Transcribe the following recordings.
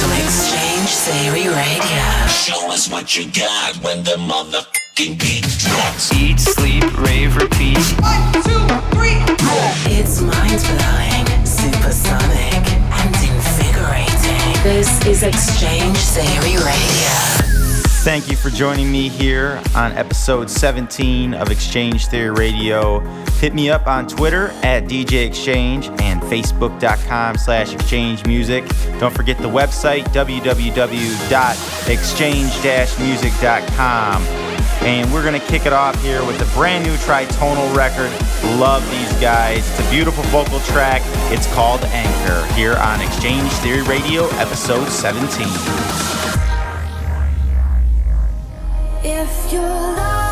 to X-Change Theory Radio. Show us what you got when the motherfucking beat drops. Eat, sleep, rave, repeat. One, two, three, four. It's mind-blowing, supersonic, and invigorating. This is X-Change Theory Radio. Thank you for joining me here on episode 17 of X-Change Theory Radio. Hit me up on Twitter at DJ Exchange and Facebook.com slash Exchange Music. Don't forget the website www.exchange-music.com. And we're going to kick it off here with a brand new tritonal record. Love these guys. It's a beautiful vocal track. It's called Anchor here on X-Change Theory Radio, episode 17. If you're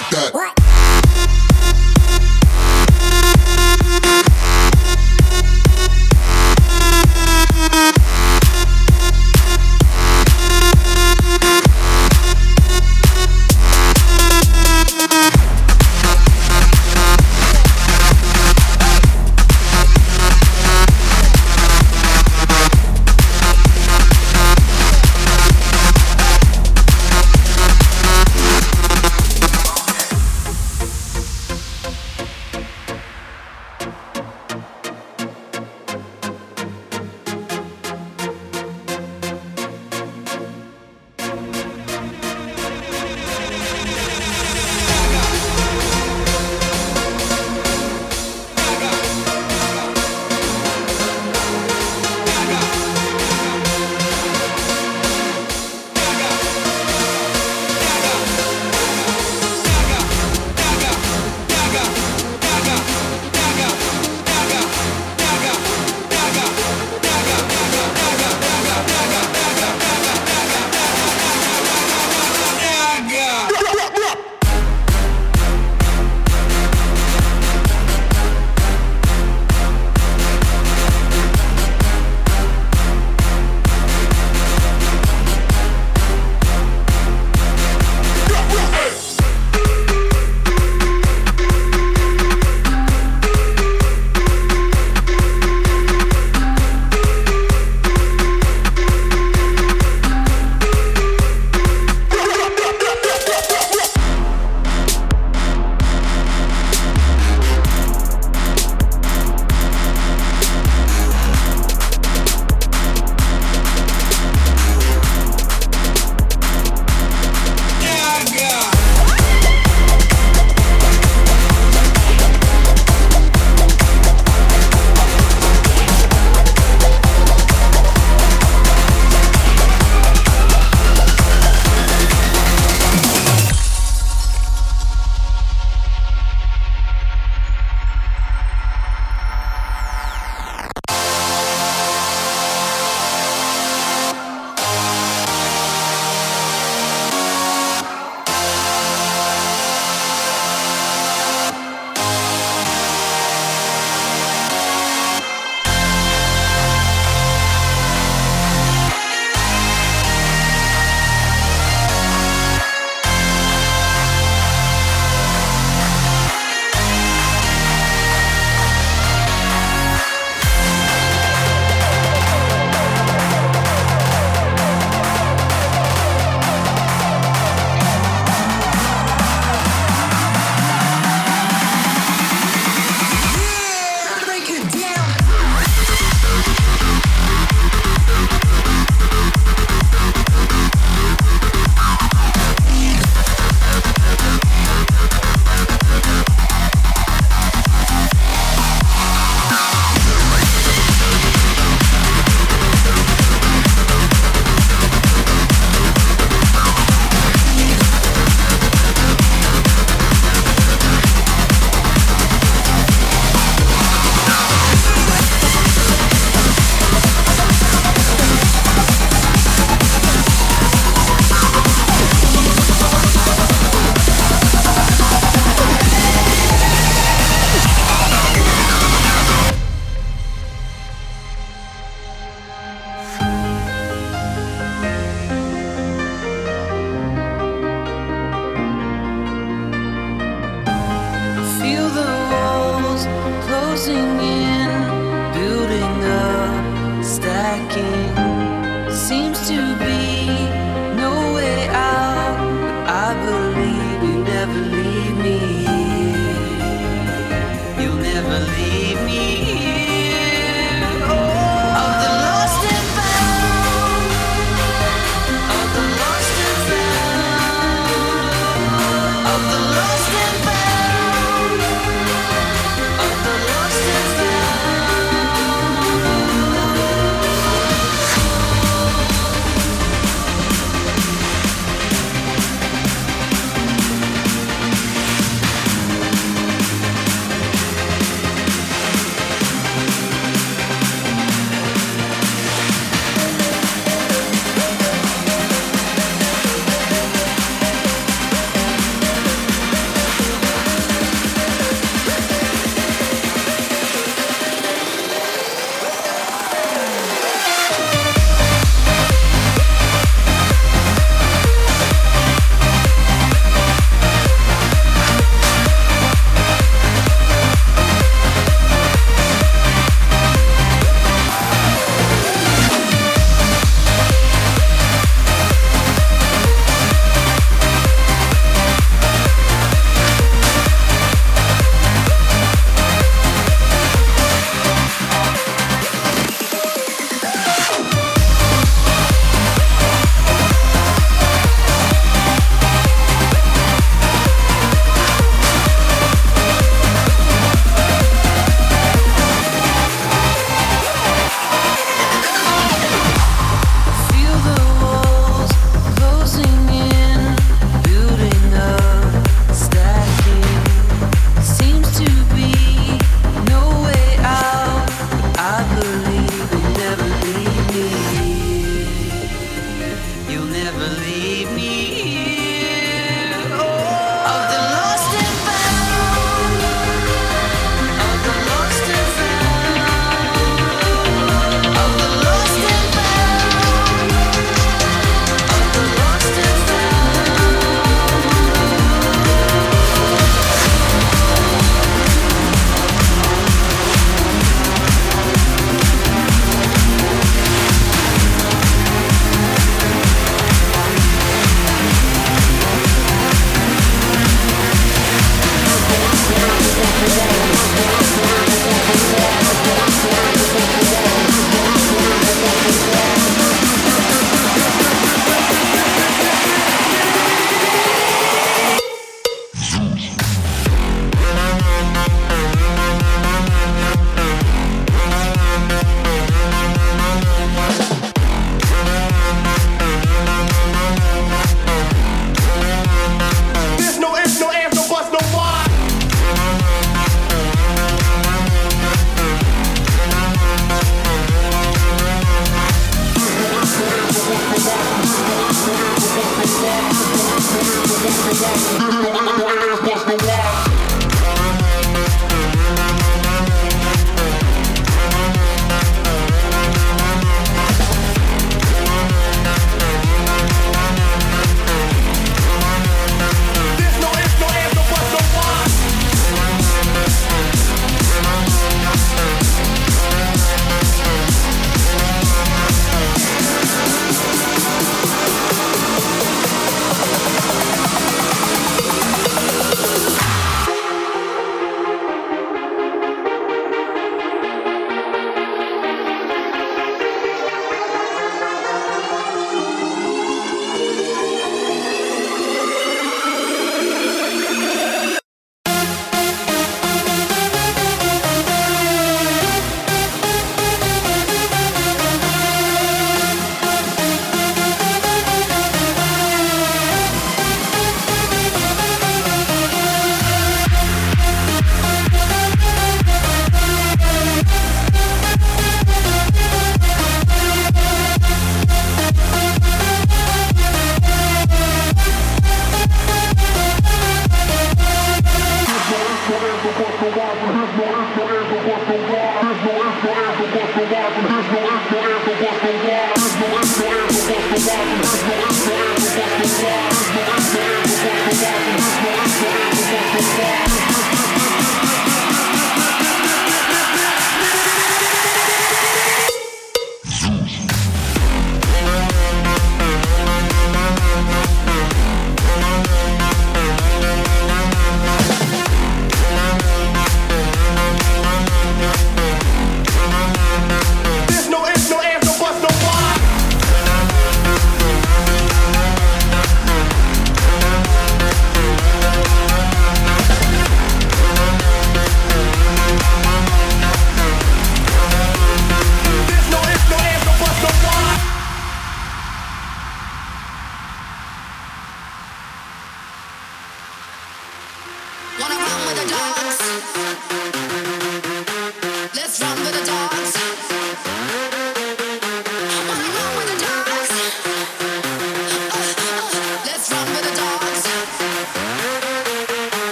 like, drop it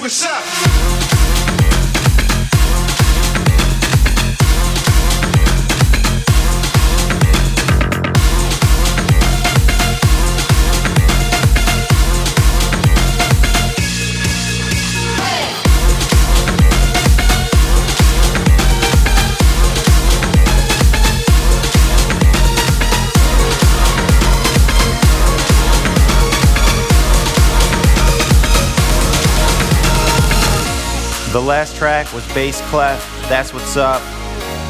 What's up. Last track was Bass Kleph, That's What's Up.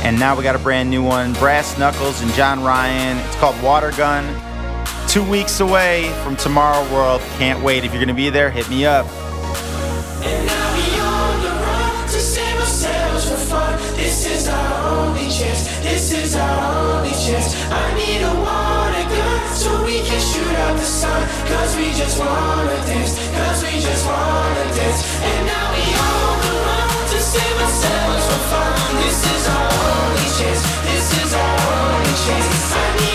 And now we got a brand new one Brass Knuckles and John Ryan. It's called Water Gun. two weeks away from Tomorrow World. Can't wait. If you're going to be there, hit me up. This is our only chance. This is our only chance. I need a water gun so we can shoot out the sun. Cause we just wanna dance. Cause we just wanna dance. And This is our only chance. This is our only chance.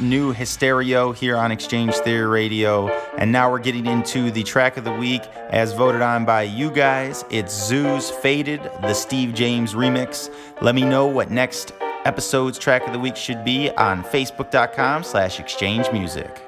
New Hystereo here on X-Change Theory Radio. And now we're getting into the track of the week as voted on by you guys. It's ZHU's Faded, the Steve James remix. Let me know what next episode's track of the week should be on facebook.com slash exchange music.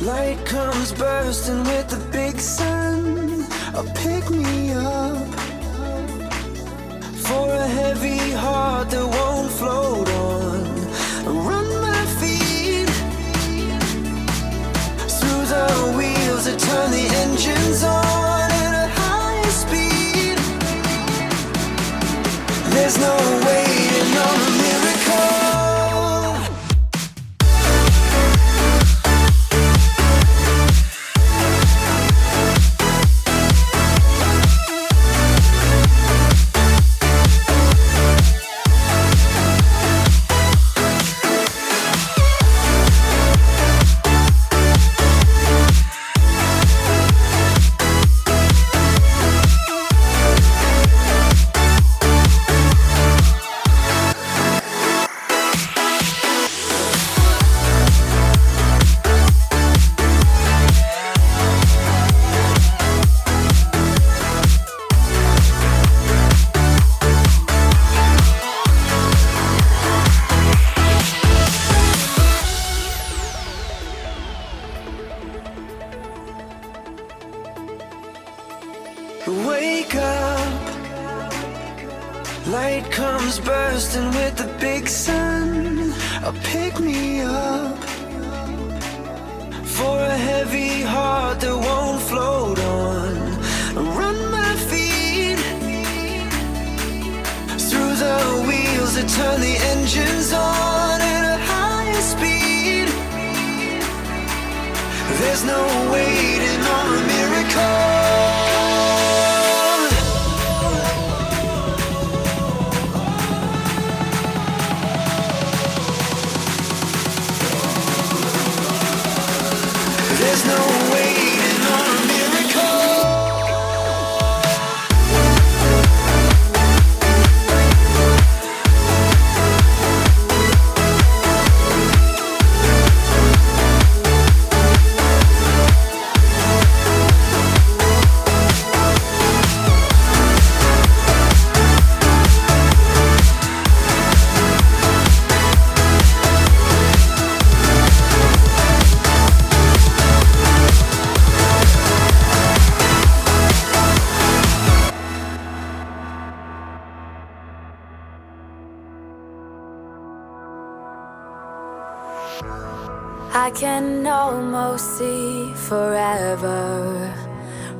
Light comes bursting with the big sun. Oh, pick me up for a heavy heart that won't float on. Run my feet through the wheels that turn the engines on at a high speed. There's no way.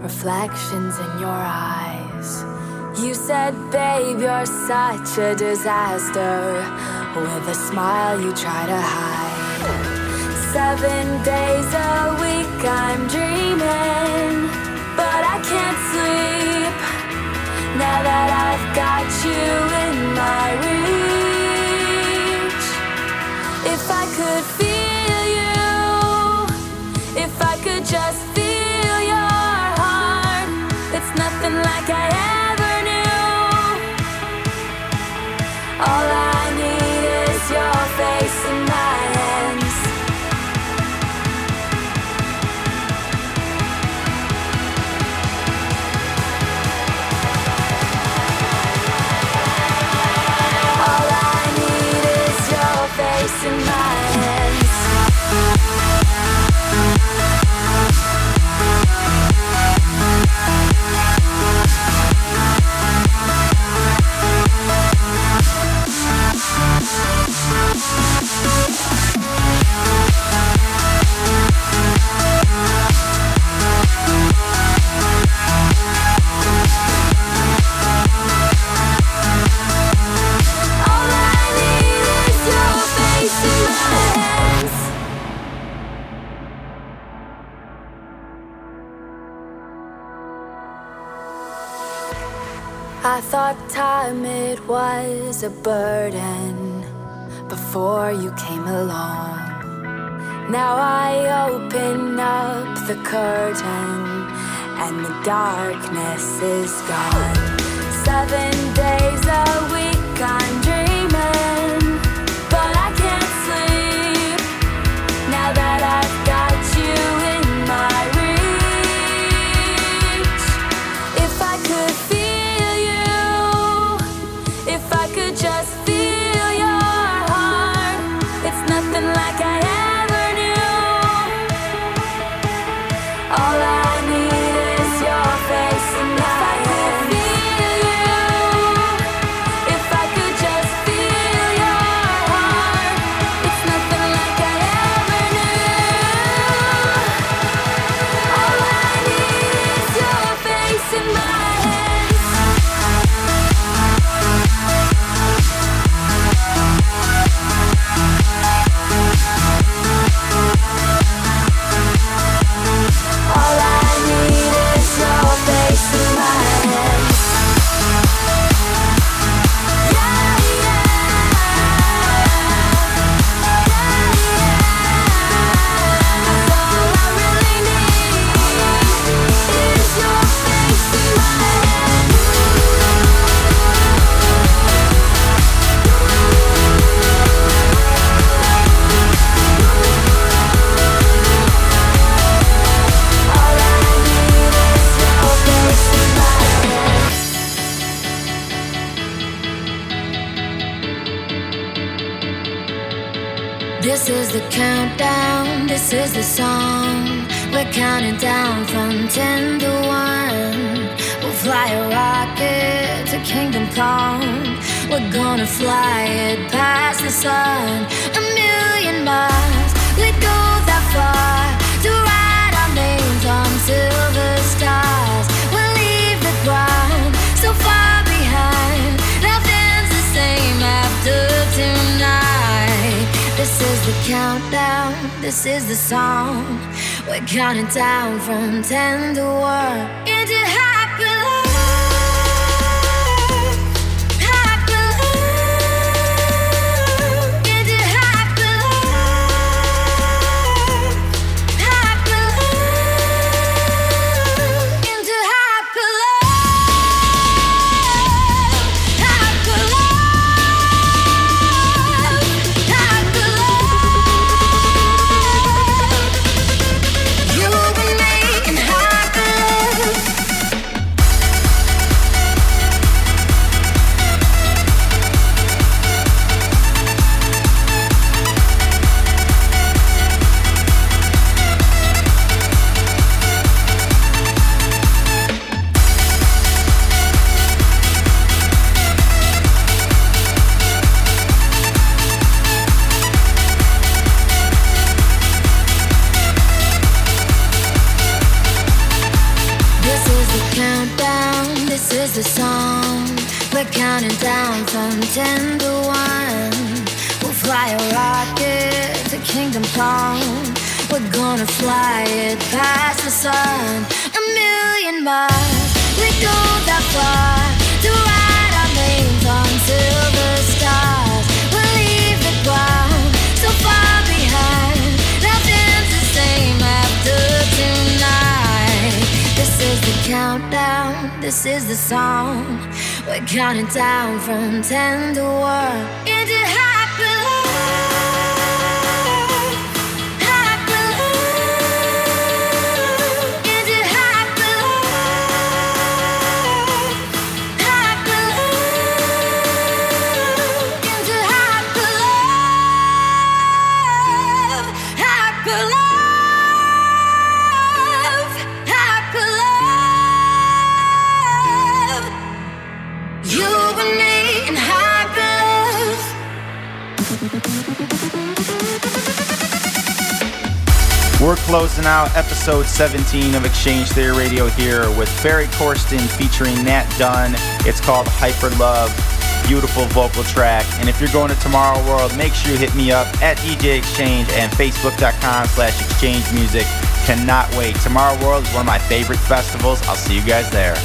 Reflections in your eyes. You said, babe, you're such a disaster. With a smile, you try to hide. Seven days a week, I'm dreaming, but I can't sleep. Now that I've got you in my reach, if I could feel you, if I could just like I ever knew. All I darkness is gone. Seven countdown, this is the song. We're counting down from 10 to 1 this is the song. We're counting down from 10 to 1 into We're closing out episode 17 of X-Change Theory Radio here with Ferry Corsten featuring Nat Dunn. It's called Hyper Love. Beautiful vocal track. And if you're going to Tomorrow World, make sure you hit me up at DJ X-Change and Facebook.com slash Exchange Music. Cannot wait. Tomorrow World is one of my favorite festivals. I'll see you guys there.